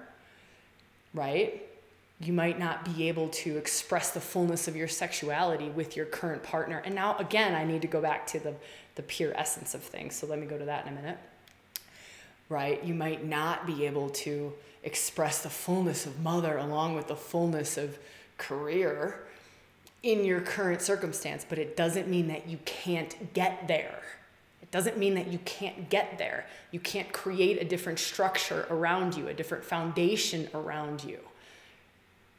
right? You might not be able to express the fullness of your sexuality with your current partner. And now again, I need to go back to the the pure essence of things. So let me go to that in a minute right? You might not be able to express the fullness of mother along with the fullness of career in your current circumstance, but it doesn't mean that you can't get there. It doesn't mean that you can't get there. You can't create a different structure around you, a different foundation around you,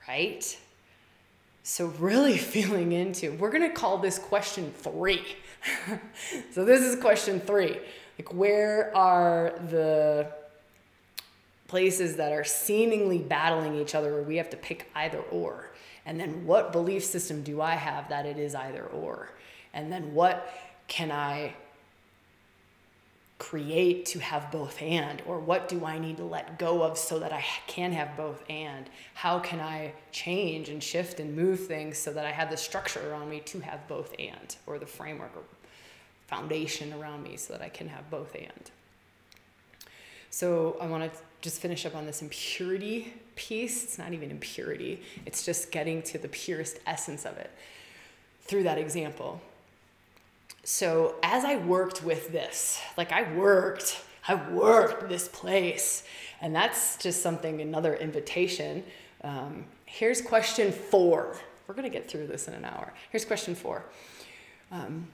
right? So, really feeling into, we're gonna call this question three. so, this is question three. Like, where are the places that are seemingly battling each other where we have to pick either or? And then, what belief system do I have that it is either or? And then, what can I create to have both and or what do i need to let go of so that i can have both and how can i change and shift and move things so that i have the structure around me to have both and or the framework or foundation around me so that I can have both and. So I want to just finish up on this impurity piece. It's not even impurity, it's just getting to the purest essence of it through that example. So as I worked with this, like I worked, I worked this place, and that's just something, another invitation. Um, here's question four. We're going to get through this in an hour. Here's question four. Um,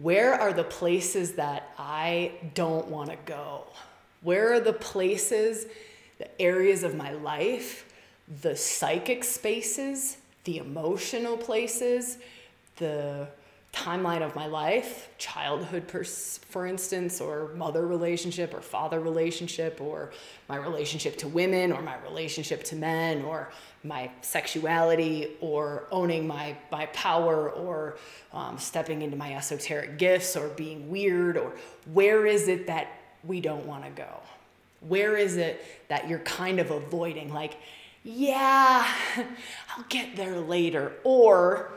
where are the places that I don't want to go? Where are the places, the areas of my life, the psychic spaces, the emotional places, the timeline of my life, childhood, for instance, or mother relationship, or father relationship, or my relationship to women, or my relationship to men, or my sexuality, or owning my, my power, or um, stepping into my esoteric gifts, or being weird, or where is it that we don't want to go? Where is it that you're kind of avoiding? Like, yeah, I'll get there later. Or,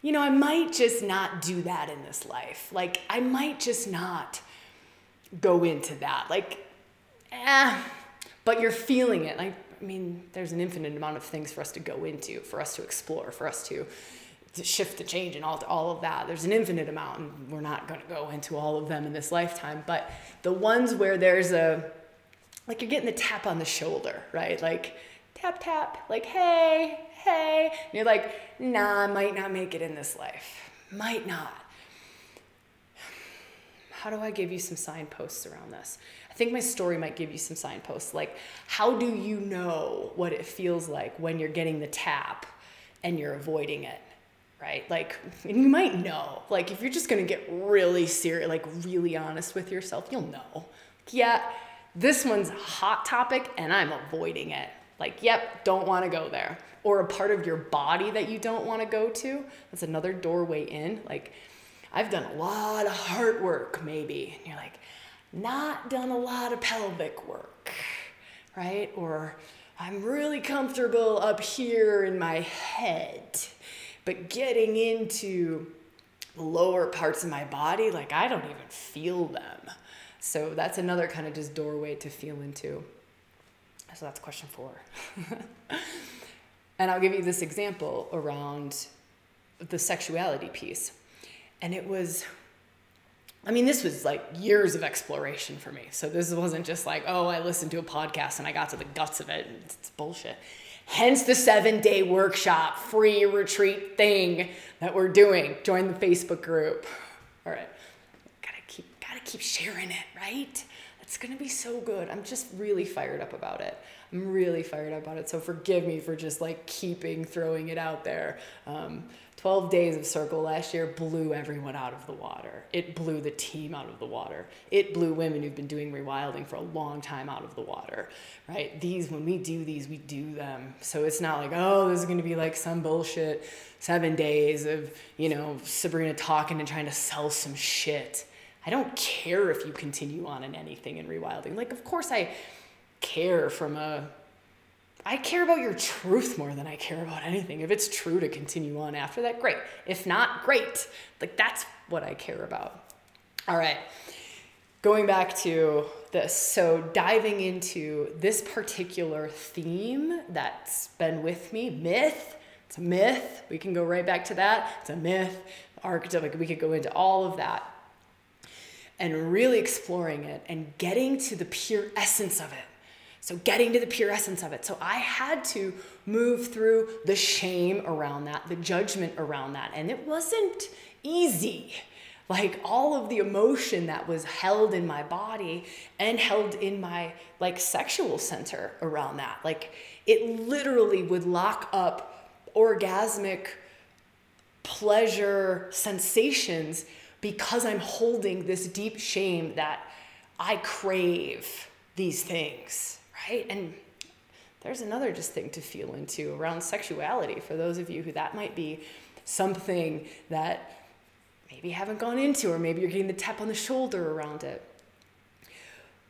you know, I might just not do that in this life. Like, I might just not go into that. Like, eh, but you're feeling it. Like, I mean, there's an infinite amount of things for us to go into, for us to explore, for us to, to shift, to change, and all, all of that. There's an infinite amount, and we're not going to go into all of them in this lifetime. But the ones where there's a like you're getting the tap on the shoulder, right? Like tap tap, like hey, hey. And you're like, nah, I might not make it in this life. Might not. How do I give you some signposts around this? I think my story might give you some signposts. Like, how do you know what it feels like when you're getting the tap and you're avoiding it? Right? Like, and you might know. Like, if you're just gonna get really serious, like really honest with yourself, you'll know. Yeah, this one's a hot topic and I'm avoiding it. Like, yep, don't wanna go there. Or a part of your body that you don't wanna go to. That's another doorway in. Like, I've done a lot of heart work, maybe. And you're like, not done a lot of pelvic work, right? Or I'm really comfortable up here in my head, but getting into the lower parts of my body, like I don't even feel them. So that's another kind of just doorway to feel into. So that's question four. and I'll give you this example around the sexuality piece. And it was, I mean, this was like years of exploration for me. So this wasn't just like, oh, I listened to a podcast and I got to the guts of it. It's, it's bullshit. Hence the seven day workshop, free retreat thing that we're doing. Join the Facebook group. All right gotta keep sharing it, right? It's gonna be so good. I'm just really fired up about it. I'm really fired up about it. So forgive me for just like keeping throwing it out there. Um, 12 days of circle last year blew everyone out of the water. It blew the team out of the water. It blew women who've been doing rewilding for a long time out of the water, right? These, when we do these, we do them. So it's not like, oh, this is going to be like some bullshit seven days of, you know, Sabrina talking and trying to sell some shit. I don't care if you continue on in anything in rewilding. Like, of course, I care from a. I care about your truth more than I care about anything. If it's true to continue on after that, great. If not, great. Like, that's what I care about. All right. Going back to this. So, diving into this particular theme that's been with me myth. It's a myth. We can go right back to that. It's a myth. Archetype. We could go into all of that and really exploring it and getting to the pure essence of it. So, getting to the pure essence of it. So, I had to move through the shame around that, the judgment around that. And it wasn't easy. Like all of the emotion that was held in my body and held in my like sexual center around that. Like it literally would lock up orgasmic pleasure sensations because I'm holding this deep shame that I crave these things, right? And there's another just thing to feel into around sexuality for those of you who that might be something that maybe haven't gone into, or maybe you're getting the tap on the shoulder around it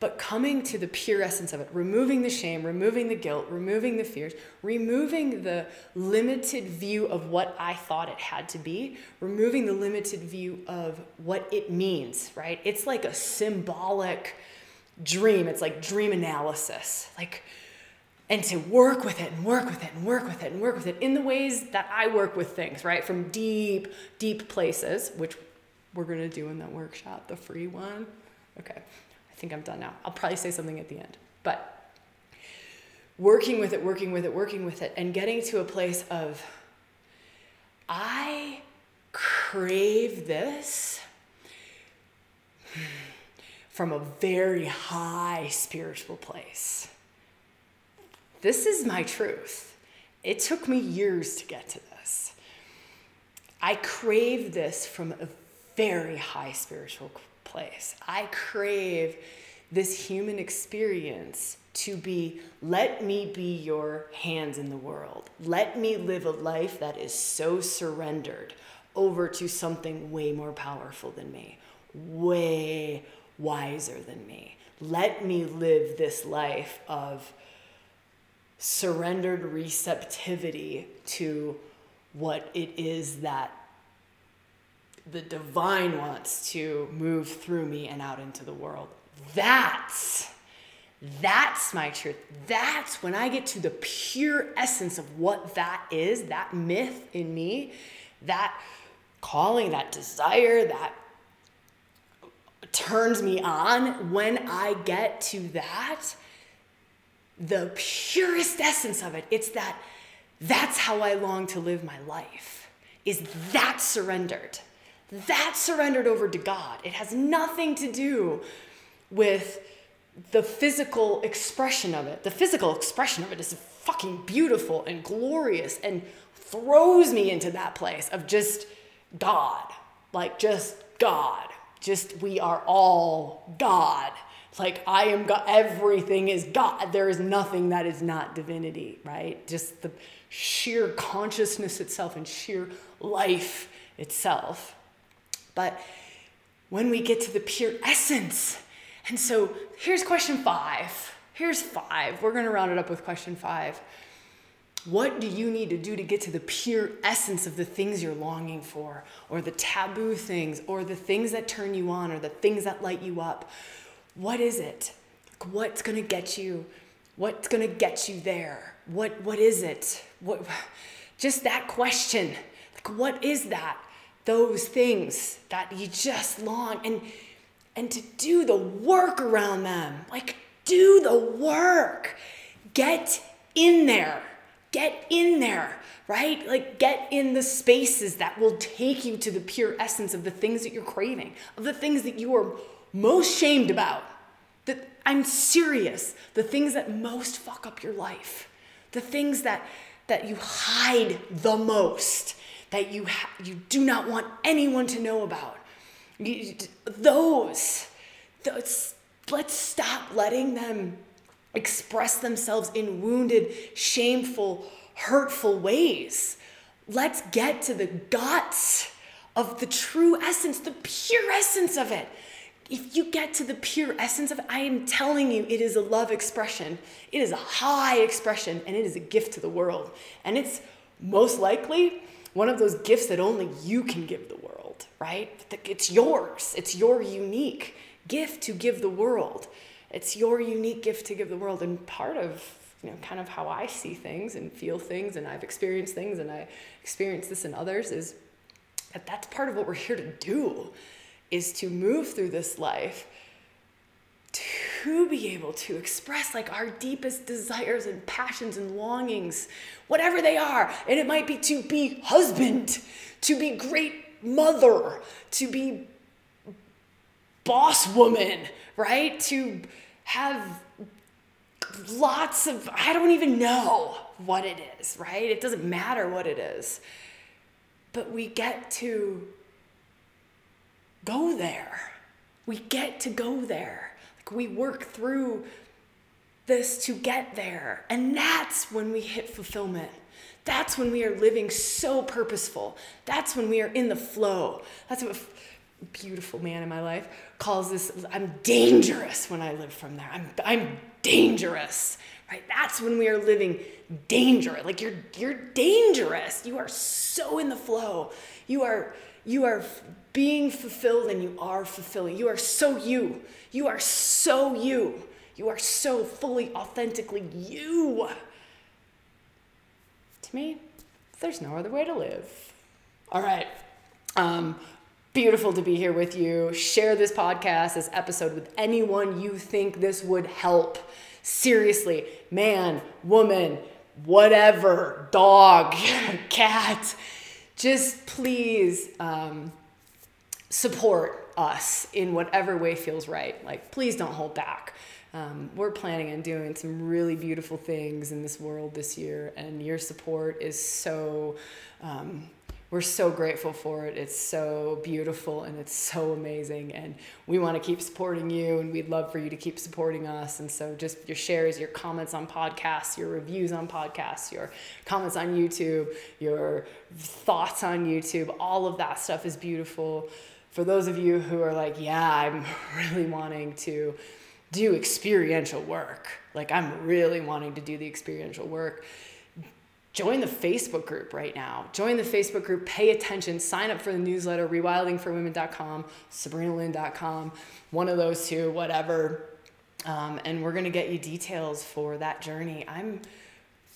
but coming to the pure essence of it, removing the shame, removing the guilt, removing the fears, removing the limited view of what I thought it had to be, removing the limited view of what it means, right? It's like a symbolic dream. It's like dream analysis. Like, and to work with it and work with it and work with it and work with it in the ways that I work with things, right? From deep, deep places, which we're to do in that workshop, the free one. Okay I think I'm done now. I'll probably say something at the end. But working with it, working with it, working with it, and getting to a place of, I crave this hmm. From a very high spiritual place. This is my truth. It took me years to get to this. I crave this from a very high spiritual place. I crave this human experience to be let me be your hands in the world. Let me live a life that is so surrendered over to something way more powerful than me, way wiser than me. Let me live this life of surrendered receptivity to what it is that the divine wants to move through me and out into the world. That's that's my truth. That's when I get to the pure essence of what that is, that myth in me, that calling, that desire, that turns me on. When I get to that, the purest essence of it. It's that that's how I long to live my life. Is that surrendered? That surrendered over to God. It has nothing to do with the physical expression of it. The physical expression of it is fucking beautiful and glorious and throws me into that place of just God. Like just God. Just we are all God. Like I am God. Everything is God. There is nothing that is not divinity, right? Just the sheer consciousness itself and sheer life itself. But when we get to the pure essence, and so here's question five. Here's five. We're going to round it up with question five. What do you need to do to get to the pure essence of the things you're longing for, or the taboo things, or the things that turn you on, or the things that light you up? What is it? What's to get you? What's to get you there? What what is it? What just that question. Like what is that? Those things that you just long and and to do the work around them. Like do the work. Get in there. Get in there, right? Like get in the spaces that will take you to the pure essence of the things that you're craving, of the things that you are most shamed about. That I'm serious, the things that most fuck up your life, the things that that you hide the most, that you ha- you do not want anyone to know about. You, those, those, let's stop letting them express themselves in wounded, shameful, hurtful ways. Let's get to the guts of the true essence, the pure essence of it. If you get to the pure essence of it, I am telling you, it is a love expression. It is a high expression and it is a gift to the world. And it's most likely one of those gifts that only you can give the world, right? It's yours, it's your unique gift to give the world. It's your unique gift to give the world. And part of you know, kind of how I see things and feel things, and I've experienced things, and I experience this in others, is that that's part of what we're here to do, is to move through this life to be able to express like our deepest desires and passions and longings, whatever they are. And it might be to be husband, to be great mother, to be boss woman, right? To have lots of, I don't even know what it is, right? It doesn't matter what it is. But we get to go there. We get to go there. Like we work through this to get there. And that's when we hit fulfillment. That's when we are living so purposeful. That's when we are in the flow. That's a beautiful man in my life calls this I'm dangerous when I live from there. I'm I'm dangerous. Right? That's when we are living dangerous. Like you're you're dangerous. You are so in the flow. You are you are being fulfilled and you are fulfilling. You are so you. You are so you. You are so fully, authentically you. To me, there's no other way to live. All right. Um, beautiful to be here with you. Share this podcast, this episode with anyone you think this would help. Seriously, man, woman, whatever, dog, cat, just please um, support us in whatever way feels right. Like, please don't hold back. Um, we're planning on doing some really beautiful things in this world this year, and your support is so um, we're so grateful for it. It's so beautiful and it's so amazing. And we want to keep supporting you and we'd love for you to keep supporting us. And so just your shares, your comments on podcasts, your reviews on podcasts, your comments on YouTube, your thoughts on YouTube, all of that stuff is beautiful. For those of you who are like, yeah, I'm really wanting to do experiential work, like I'm really wanting to do the experiential work join the Facebook group right now. Join the Facebook group, pay attention, sign up for the newsletter, rewildingforwomen.com, sabrinalynn.com, one of those two, whatever. Um, and we're going to get you details for that journey. I'm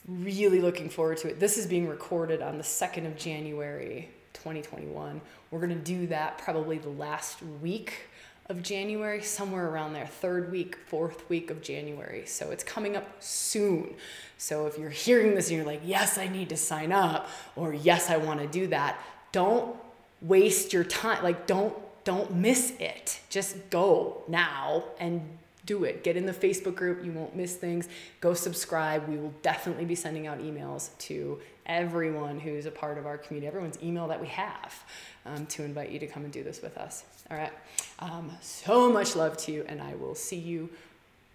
really looking forward to it. This is being recorded on the 2nd of January, 2021. We're going to do that probably the last week of January, somewhere around there, third week, fourth week of January. So it's coming up soon. So if you're hearing this and you're like, yes, I need to sign up, or yes, I want to do that, don't waste your time. Like, don't don't miss it. Just go now and do it. Get in the Facebook group. You won't miss things. Go subscribe. We will definitely be sending out emails to everyone who's a part of our community, everyone's email that we have um, to invite you to come and do this with us. All right. Um, so much love to you, and I will see you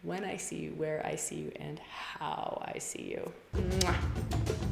when I see you, where I see you, and how I see you. Mwah.